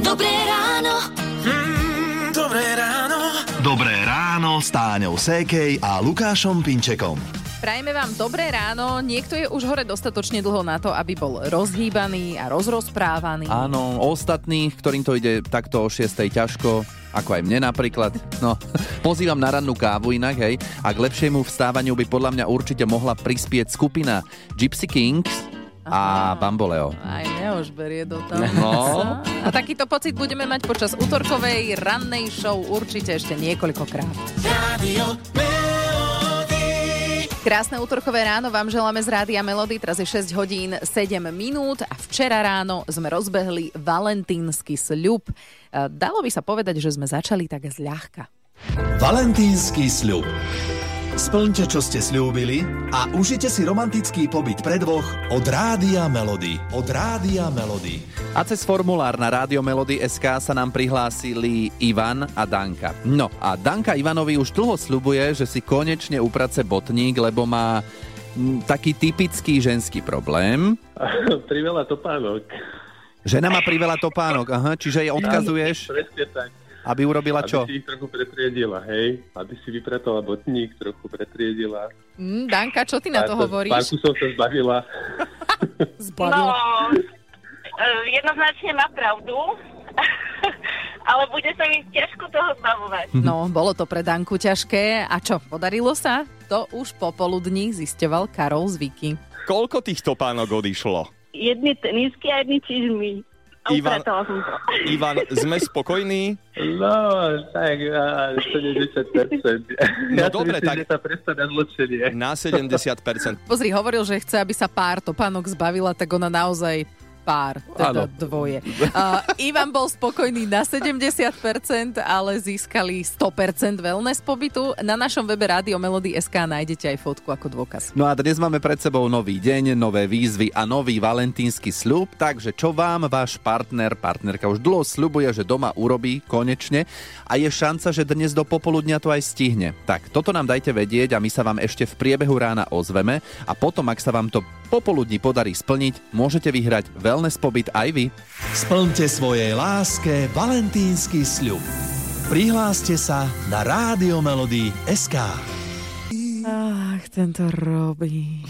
Dobré ráno. Mm, dobré ráno. Dobré ráno s Táňou Sékej a Lukášom Pinčekom. Prajeme vám dobré ráno. Niekto je už hore dostatočne dlho na to, aby bol rozhýbaný a rozrozprávaný. Áno, ostatných, ktorým to ide takto o 6. ťažko, ako aj mne napríklad. No, pozývam na rannú kávu inak, hej. A k lepšiemu vstávaniu by podľa mňa určite mohla prispieť skupina Gypsy Kings a Bamboleo. Aj mňa už berie do toho. No. A takýto pocit budeme mať počas útorkovej rannej show určite ešte niekoľkokrát. Radio. Krásne útorkové ráno vám želáme z Rádia Melody. Teraz je 6 hodín 7 minút a včera ráno sme rozbehli valentínsky sľub. E, Dalo by sa povedať, že sme začali tak zľahka. Valentínsky sľub. Splňte, čo ste slúbili a užite si romantický pobyt pre dvoch od Rádia Melody. Od Rádia Melody. A cez formulár na Rádio Melody SK sa nám prihlásili Ivan a Danka. No a Danka Ivanovi už dlho sľubuje, že si konečne uprace botník, lebo má mm, taký typický ženský problém. Priveľa topánok. Žena má priveľa topánok, aha, čiže jej odkazuješ, Presne tak. Aby urobila čo? Aby si ich trochu pretriedila, hej? Aby si vypratala botník, trochu pretriedila. Mm, Danka, čo ty na to Pár- hovoríš? Pár kusov sa zbavila. No, Zbavila. e, jednoznačne má pravdu, ale bude sa mi ťažko toho zbavovať. No, bolo to pre Danku ťažké. A čo, podarilo sa? To už popoludní zisťoval Karol z Viki. Koľko tých topánok odišlo? Jedny tenisky a jedny čizmy. Ivan-. Ivan, sme spokojní? No, tak, a, 70%. No ja dobre, myslím, tak- sa prestane zločenie. Na 70%. Pozri, hovoril, že chce, aby sa pár topánok zbavila, tak ona naozaj pár, teda Áno. dvoje. Uh, Ivan bol spokojný na 70%, ale získali 100% wellness pobytu. Na našom webe Radio Melody SK nájdete aj fotku ako dôkaz. No a dnes máme pred sebou nový deň, nové výzvy a nový valentínsky sľub, takže čo vám váš partner, partnerka už dlho sľubuje, že doma urobí konečne a je šanca, že dnes do popoludnia to aj stihne. Tak, toto nám dajte vedieť a my sa vám ešte v priebehu rána ozveme a potom, ak sa vám to popoludní podarí splniť, môžete vyhrať wellness pobyt aj vy. Splňte svojej láske valentínsky sľub. Prihláste sa na SK. Ach, tento robí.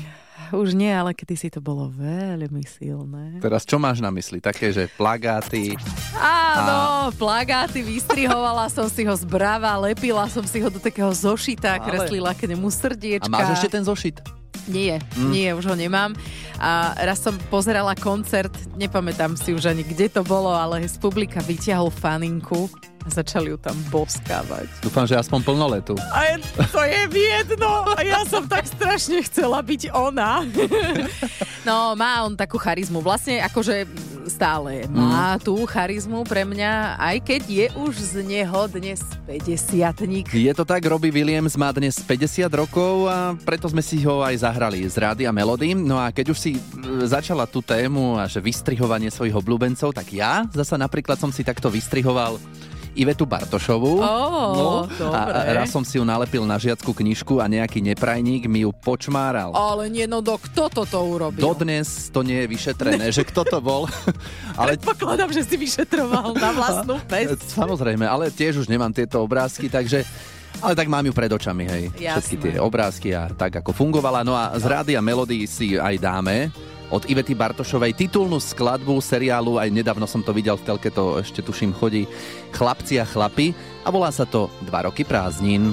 Už nie, ale kedy si to bolo veľmi silné. Teraz čo máš na mysli? Také, že plagáty, Áno, plagáty vystrihovala som si ho z brava, lepila som si ho do takého zošita, Ale- kreslila k nemu a srdiečka. máš ešte ten zošit? Nie, mm. nie, už ho nemám. A raz som pozerala koncert, nepamätám si už ani kde to bolo, ale z publika vyťahol faninku a začali ju tam boskávať. Dúfam, že aspoň plnoletu. A je- to je jedno. A ja som tak strašne chcela byť ona. No, má on takú charizmu. Vlastne akože stále. Má tú charizmu pre mňa, aj keď je už z neho dnes 50 Je to tak, Robbie Williams má dnes 50 rokov a preto sme si ho aj zahrali z Rádia Melody. No a keď už si e, začala tú tému a že vystrihovanie svojich obľúbencov, tak ja zasa napríklad som si takto vystrihoval Ivetu Bartošovú. Ó, No, dobre. a raz som si ju nalepil na žiackú knižku a nejaký neprajník mi ju počmáral. Ale nie, no do kto toto urobil? Dodnes to nie je vyšetrené, že kto to bol. ale Predpokladám, že si vyšetroval na vlastnú pes. Samozrejme, ale tiež už nemám tieto obrázky, takže ale tak mám ju pred očami, hej. Jasné. Všetky tie obrázky a tak, ako fungovala. No a z Rádia Melody si aj dáme od Ivety Bartošovej titulnú skladbu seriálu, aj nedávno som to videl v telke, to ešte tuším chodí Chlapci a chlapi a volá sa to Dva roky prázdnin.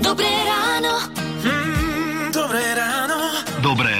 Dobré ráno. Mm, dobré ráno. Dobré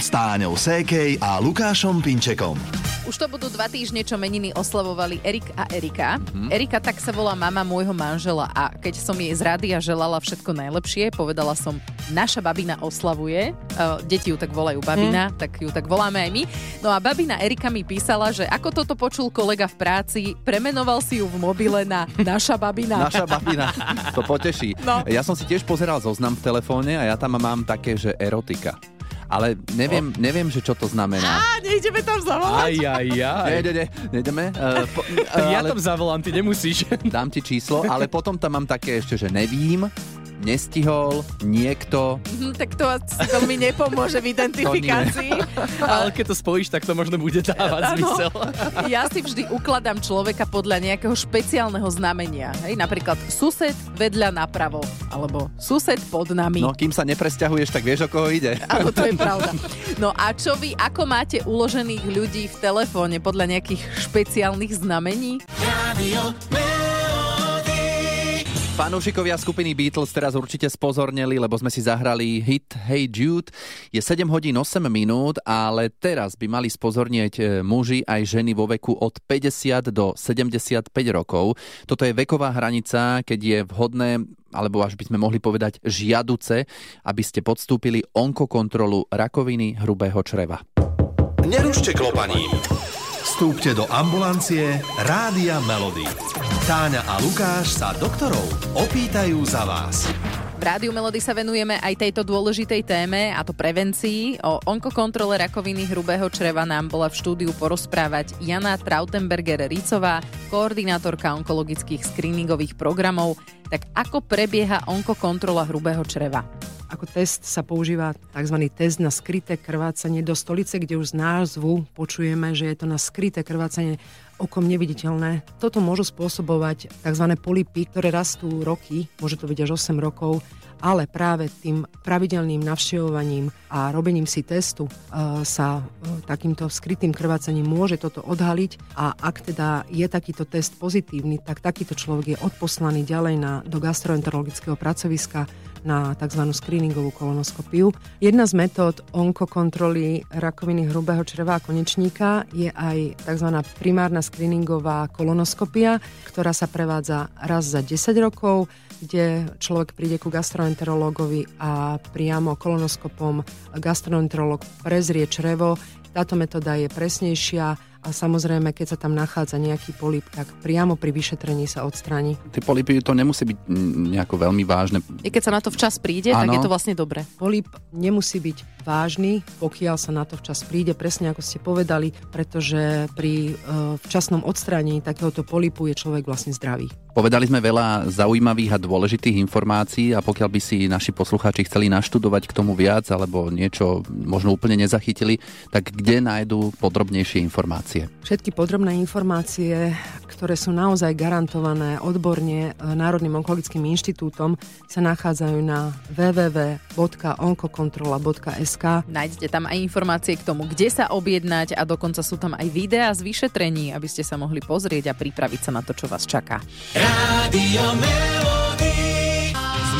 s Táňou Sékej a Lukášom Pinčekom. Už to budú dva týždne, čo meniny oslavovali Erik a Erika. Mhm. Erika tak sa volá mama môjho manžela a keď som jej z rádia želala všetko najlepšie, povedala som, naša babina oslavuje, uh, deti ju tak volajú babina, tak ju tak voláme aj my. No a babina Erika mi písala, že ako toto počul kolega v práci, premenoval si ju v mobile na naša babina. Naša babina, to poteší. No. Ja som si tiež pozeral zoznam v telefóne a ja tam mám také, že erotika. Ale neviem, neviem, že čo to znamená. A nejdeme tam zavolať. Aj, aj, aj. Nie, nie, nie, nejdeme. Uh, po, uh, Ja ale tam zavolám, ty nemusíš. dám ti číslo, ale potom tam mám také ešte, že nevím, nestihol niekto. Hm, tak to asi veľmi nepomôže v identifikácii. Ale keď to spojíš, tak to možno bude dávať Áno. zmysel. Ja si vždy ukladám človeka podľa nejakého špeciálneho znamenia. Hej, napríklad sused vedľa napravo, alebo sused pod nami. No, kým sa nepresťahuješ, tak vieš, o koho ide. Áno, to je pravda. No a čo vy, ako máte uložených ľudí v telefóne podľa nejakých špeciálnych znamení? Rádio Fanúšikovia skupiny Beatles teraz určite spozorneli, lebo sme si zahrali hit Hey Jude. Je 7 hodín 8 minút, ale teraz by mali spozornieť e, muži aj ženy vo veku od 50 do 75 rokov. Toto je veková hranica, keď je vhodné alebo až by sme mohli povedať žiaduce, aby ste podstúpili onkokontrolu rakoviny hrubého čreva. Nerušte klopaním. Vstúpte do ambulancie Rádia Melody. Táňa a Lukáš sa doktorov opýtajú za vás. V Rádiu Melody sa venujeme aj tejto dôležitej téme, a to prevencii. O onkokontrole rakoviny hrubého čreva nám bola v štúdiu porozprávať Jana Trautenberger-Rícová, koordinátorka onkologických screeningových programov. Tak ako prebieha onkokontrola hrubého čreva? Ako test sa používa tzv. test na skryté krvácanie do stolice, kde už z názvu počujeme, že je to na skryté krvácanie okom neviditeľné. Toto môžu spôsobovať tzv. polipy, ktoré rastú roky, môže to byť až 8 rokov, ale práve tým pravidelným navštevovaním a robením si testu e, sa e, takýmto skrytým krvácaním môže toto odhaliť a ak teda je takýto test pozitívny, tak takýto človek je odposlaný ďalej na, do gastroenterologického pracoviska na tzv. screeningovú kolonoskopiu. Jedna z metód onkokontroly rakoviny hrubého čreva a konečníka je aj tzv. primárna screeningová kolonoskopia, ktorá sa prevádza raz za 10 rokov, kde človek príde ku gastroenterológovi a priamo kolonoskopom gastroenterológ prezrie črevo. Táto metóda je presnejšia a samozrejme, keď sa tam nachádza nejaký polip, tak priamo pri vyšetrení sa odstráni. Tie polipy to nemusí byť mm, nejako veľmi vážne. I keď sa na to včas príde, tak Áno. je to vlastne dobre. Polip nemusí byť vážny, pokiaľ sa na to včas príde, presne ako ste povedali, pretože pri e, včasnom odstránení takéhoto polipu je človek vlastne zdravý. Povedali sme veľa zaujímavých a dôležitých informácií a pokiaľ by si naši poslucháči chceli naštudovať k tomu viac alebo niečo možno úplne nezachytili, tak kde nájdú podrobnejšie informácie? Všetky podrobné informácie, ktoré sú naozaj garantované odborne e, Národným onkologickým inštitútom, sa nachádzajú na www.onkokontrola.sk. Nájdete tam aj informácie k tomu, kde sa objednať a dokonca sú tam aj videá z vyšetrení, aby ste sa mohli pozrieť a pripraviť sa na to, čo vás čaká. Rádio Melody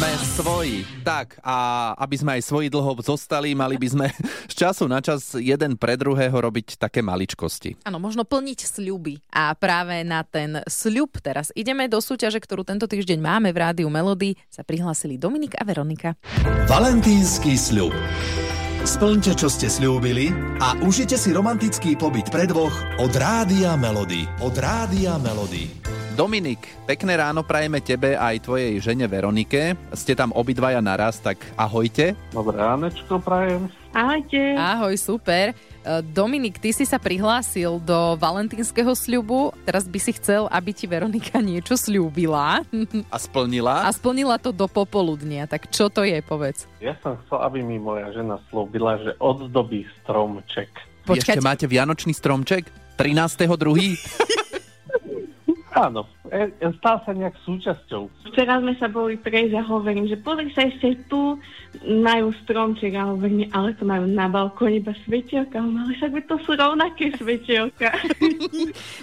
Sme svoji. Tak, a aby sme aj svoji dlho zostali, mali by sme z času na čas jeden pre druhého robiť také maličkosti. Áno, možno plniť sľuby. A práve na ten sľub teraz ideme do súťaže, ktorú tento týždeň máme v Rádiu Melody. Sa prihlásili Dominik a Veronika. Valentínsky sľub. Splňte, čo ste slúbili a užite si romantický pobyt pre dvoch od Rádia Melody. Od Rádia Melody. Dominik, pekné ráno prajeme tebe aj tvojej žene Veronike. Ste tam obidvaja naraz, tak ahojte. Dobré ránečko prajem. Ahojte. Ahoj, super. E, Dominik, ty si sa prihlásil do valentínskeho sľubu. Teraz by si chcel, aby ti Veronika niečo sľúbila A splnila? a splnila to do popoludnia. Tak čo to je, povedz? Ja som chcel, aby mi moja žena slúbila, že odzdobí stromček. Ešte máte vianočný stromček? 13.2. Áno, e, e, stal sa nejak súčasťou. Včera sme sa boli prejsť a hovorím, že pozri sa ešte tu, majú stromček a hovorím, ale to majú na balkóne iba svetielka. Ale však by to sú rovnaké svetielka.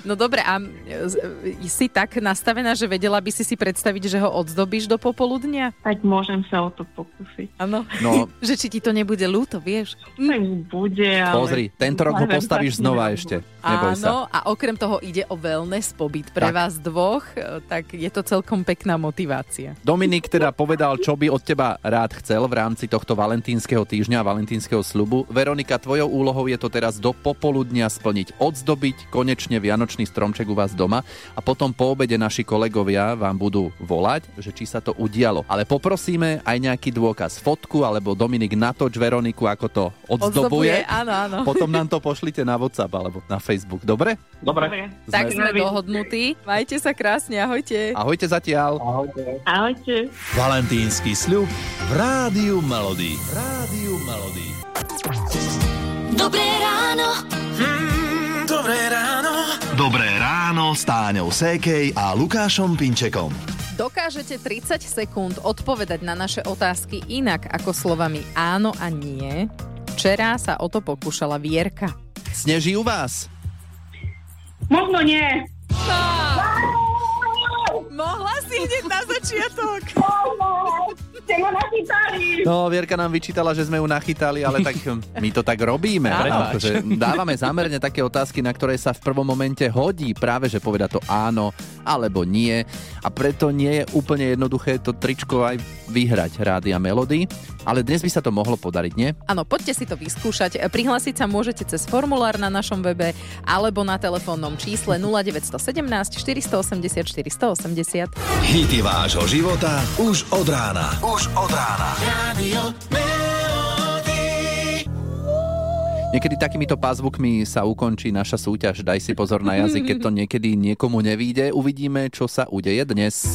No dobre, a e, si tak nastavená, že vedela by si si predstaviť, že ho odzdobíš do popoludnia? tak môžem sa o to pokúsiť. Áno. No, Že či ti to nebude ľúto, vieš? Tak bude, ale... pozri, tento rok ho postavíš znova ešte. Neboj sa. Áno, a okrem toho ide o wellness pobyt pre Tak. vás dvoch, e, tak je to celkom pekná motivácia. Dominik teda povedal, čo by od teba rád chcel v rámci tohto valentínskeho týždňa, valentínskeho slubu. Veronika, tvojou úlohou je to teraz do popoludnia splniť, odzdobiť konečne vianočný stromček u vás doma a potom po obede naši kolegovia vám budú volať, že či sa to udialo. Ale poprosíme aj nejaký dôkaz, fotku alebo Dominik natoč Veroniku, ako to odzdobuje. Áno, áno. Potom nám to pošlite na WhatsApp alebo na Facebook, dobre? Dobre. Dobre. Tak sme dohodnutí. Majte sa krásne. Krásne, ahojte. Ahojte zatiaľ. Ahojte. Valentínsky sľub v Rádiu Melody. Rádiu Melody. Dobré ráno. Dobré ráno. Dobré ráno s Táňou Sékej a Lukášom Pinčekom. Dokážete 30 sekúnd odpovedať na naše otázky inak ako slovami áno a nie? Včera sa o to pokúšala Vierka. Sneží u vás? Možno nie. Mohla si hneď na začiatok. Ste ma nachytali. No, Vierka nám vyčítala, že sme ju nachytali, ale tak hm, my to tak robíme. Prepáč. Akože dávame zámerne také otázky, na ktoré sa v prvom momente hodí práve, že poveda to áno alebo nie. A preto nie je úplne jednoduché to tričko aj vyhrať Rádia Melody. Ale dnes by sa to mohlo podariť, nie? Áno, poďte si to vyskúšať. Prihlásiť sa môžete cez formulár na našom webe alebo na telefónnom čísle 0917 480 480. Hity vášho života už od rána. Už od rána. Radio. Niekedy takýmito pázvukmi sa ukončí naša súťaž. Daj si pozor na jazyk, keď to niekedy niekomu nevíde. Uvidíme, čo sa udeje dnes.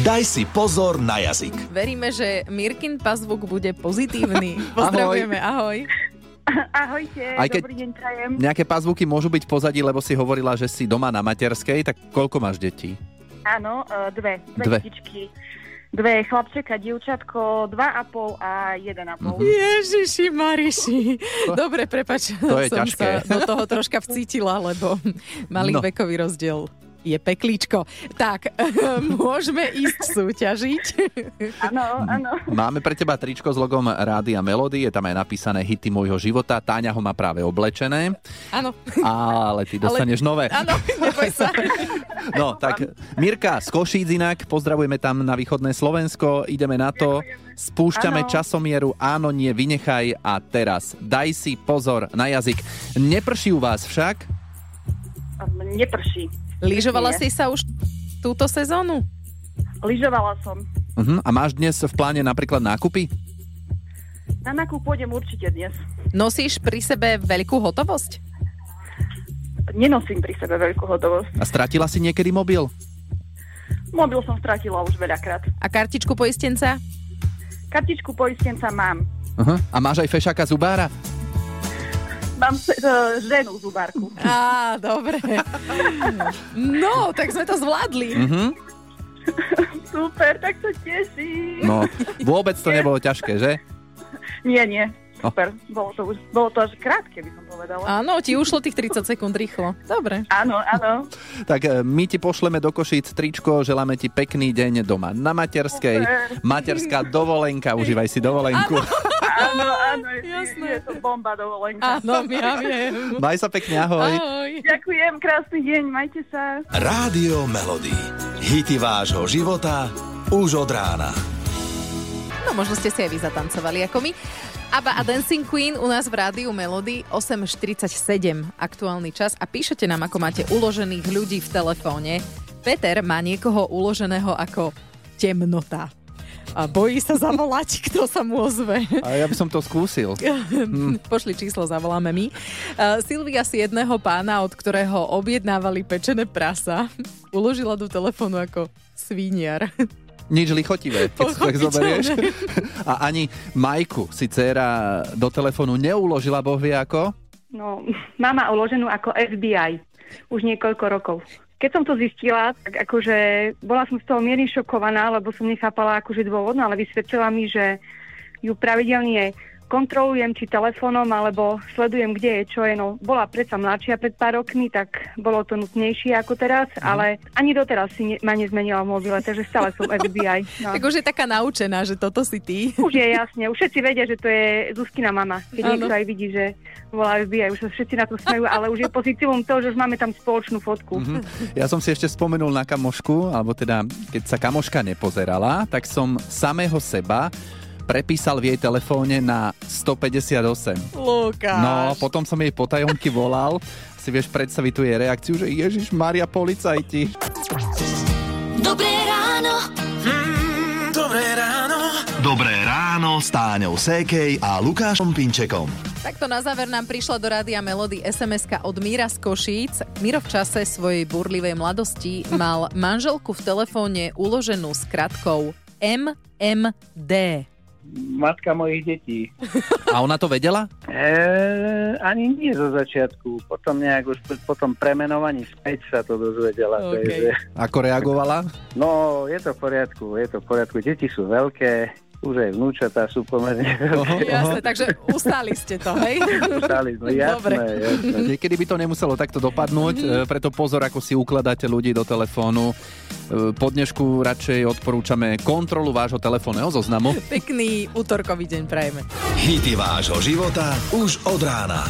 Daj si pozor na jazyk. Veríme, že Mirkin pazvuk bude pozitívny. Pozdravujeme, ahoj. Ahojte, Aj keď- dobrý deň prajem. Nejaké pázvuky môžu byť pozadí, lebo si hovorila, že si doma na materskej, tak koľko máš detí? Áno, e, dve, dve, Dve. detičky. Dve chlapčeka, dievčatko, dva a pol a jeden a pol. Ježiši Mariši. Dobre, prepač. To je som ťažké. sa do toho troška vcítila, lebo malý No. vekový rozdiel je peklíčko. Tak, môžeme ísť súťažiť. Áno, áno. Máme pre teba tričko s logom Rádia Melody, je tam aj napísané hity môjho života. Táňa ho má práve oblečené, Áno, ale ty dostaneš nové. áno, neboj sa. No, tak Mirka z Košíc inak, pozdravujeme tam na východné Slovensko, ideme na to, spúšťame Áno. časomieru, áno, nie, vynechaj a teraz daj si pozor na jazyk. Neprší u vás však? Neprší. Lyžovala si sa už túto sezónu? Lyžovala som. Uh-huh. A máš dnes v pláne napríklad nákupy? Na nákup pôjdem určite dnes. Nosíš pri sebe veľkú hotovosť? Nenosím pri sebe veľkú hotovosť. A stratila si niekedy mobil? Mobil som stratila už veľakrát. A kartičku poistenca? Kartičku poistenca mám. Uh-huh. A máš aj fešaka zubára? Mám uh, ženu zubárku. Á, dobre. No, tak sme to zvládli. Uh-huh. Super, tak sa teším. No, vôbec to nebolo ťažké, že? Nie, nie. No. Super. Bolo to, už, bolo to až krátke, by som povedala. Áno, ti ušlo tých 30 sekúnd rýchlo. Dobre. Áno, áno. Tak e, my ti pošleme do Košíc tričko, želáme ti pekný deň doma na materskej. Super. Materská dovolenka, užívaj si dovolenku. Áno, áno, Jasné. je to bomba dovolenka. Áno, ja viem. Maj sa pekne, ahoj. Ahoj. Ďakujem, krásny deň, majte sa. Rádio Melody. Hity vášho života už od rána. No možno ste si aj vy zatancovali ako my. Aba a Dancing Queen u nás v rádiu Melody 8.47 aktuálny čas a píšete nám, ako máte uložených ľudí v telefóne. Peter má niekoho uloženého ako temnota. A bojí sa zavolať, kto sa mu ozve. A ja by som to skúsil. Pošli číslo, zavoláme my. Uh, Silvia si jedného pána, od ktorého objednávali pečené prasa, uložila do telefónu ako sviniar. Nič lichotivé, keď si tak zoberieš. A ani Majku si dcéra do telefónu neuložila, boh vie ako. No, mama uloženú ako FBI už niekoľko rokov. Keď som to zistila, tak akože bola som z toho mierne šokovaná, lebo som nechápala akože dôvod, no ale vysvetlila mi, že ju pravidelne kontrolujem, či telefónom, alebo sledujem, kde je, čo je. No, bola predsa mladšia pred pár rokmi, tak bolo to nutnejšie ako teraz, ale ani doteraz si ne, ma nezmenila v mobile, takže stále som FBI. No. Tak už je taká naučená, že toto si ty. Už je jasne, už všetci vedia, že to je Zuzkina mama. Keď Áno. niekto aj vidí, že volá FBI, už sa všetci na to smejú, ale už je pozitívum to, že už máme tam spoločnú fotku. Mhm. Ja som si ešte spomenul na kamošku, alebo teda keď sa kamoška nepozerala, tak som samého seba prepísal v jej telefóne na 158. Lukáš. No, potom som jej potajomky volal. Si vieš predstaviť tu jej reakciu, že Ježiš Maria policajti. Dobré ráno. Mm, dobré ráno. Dobré ráno s Táňou Sékej a Lukášom Pinčekom. Takto na záver nám prišla do rádia Melody sms od Míra z Košíc. Miro v čase svojej burlivej mladosti mal manželku v telefóne uloženú s kratkou MMD. Matka mojich detí. A ona to vedela? E, ani nie zo začiatku. Potom nejak už po- po tom premenovaní späť sa to dozvedela. OK. Takže, Ako reagovala? no, je to v poriadku, je to v poriadku. Deti sú veľké, už aj vnúčatá sú pomerne veľké. Jasné, takže ustáli ste to, hej? Stali sme, jasné, Dobre. jasné. Niekedy by to nemuselo takto dopadnúť, e, preto pozor, ako si ukladáte ľudí do telefónu. E, Po dnešku radšej odporúčame kontrolu vášho telefónneho zoznamu. Pekný útorkový deň prajeme. Hity vášho života už od rána.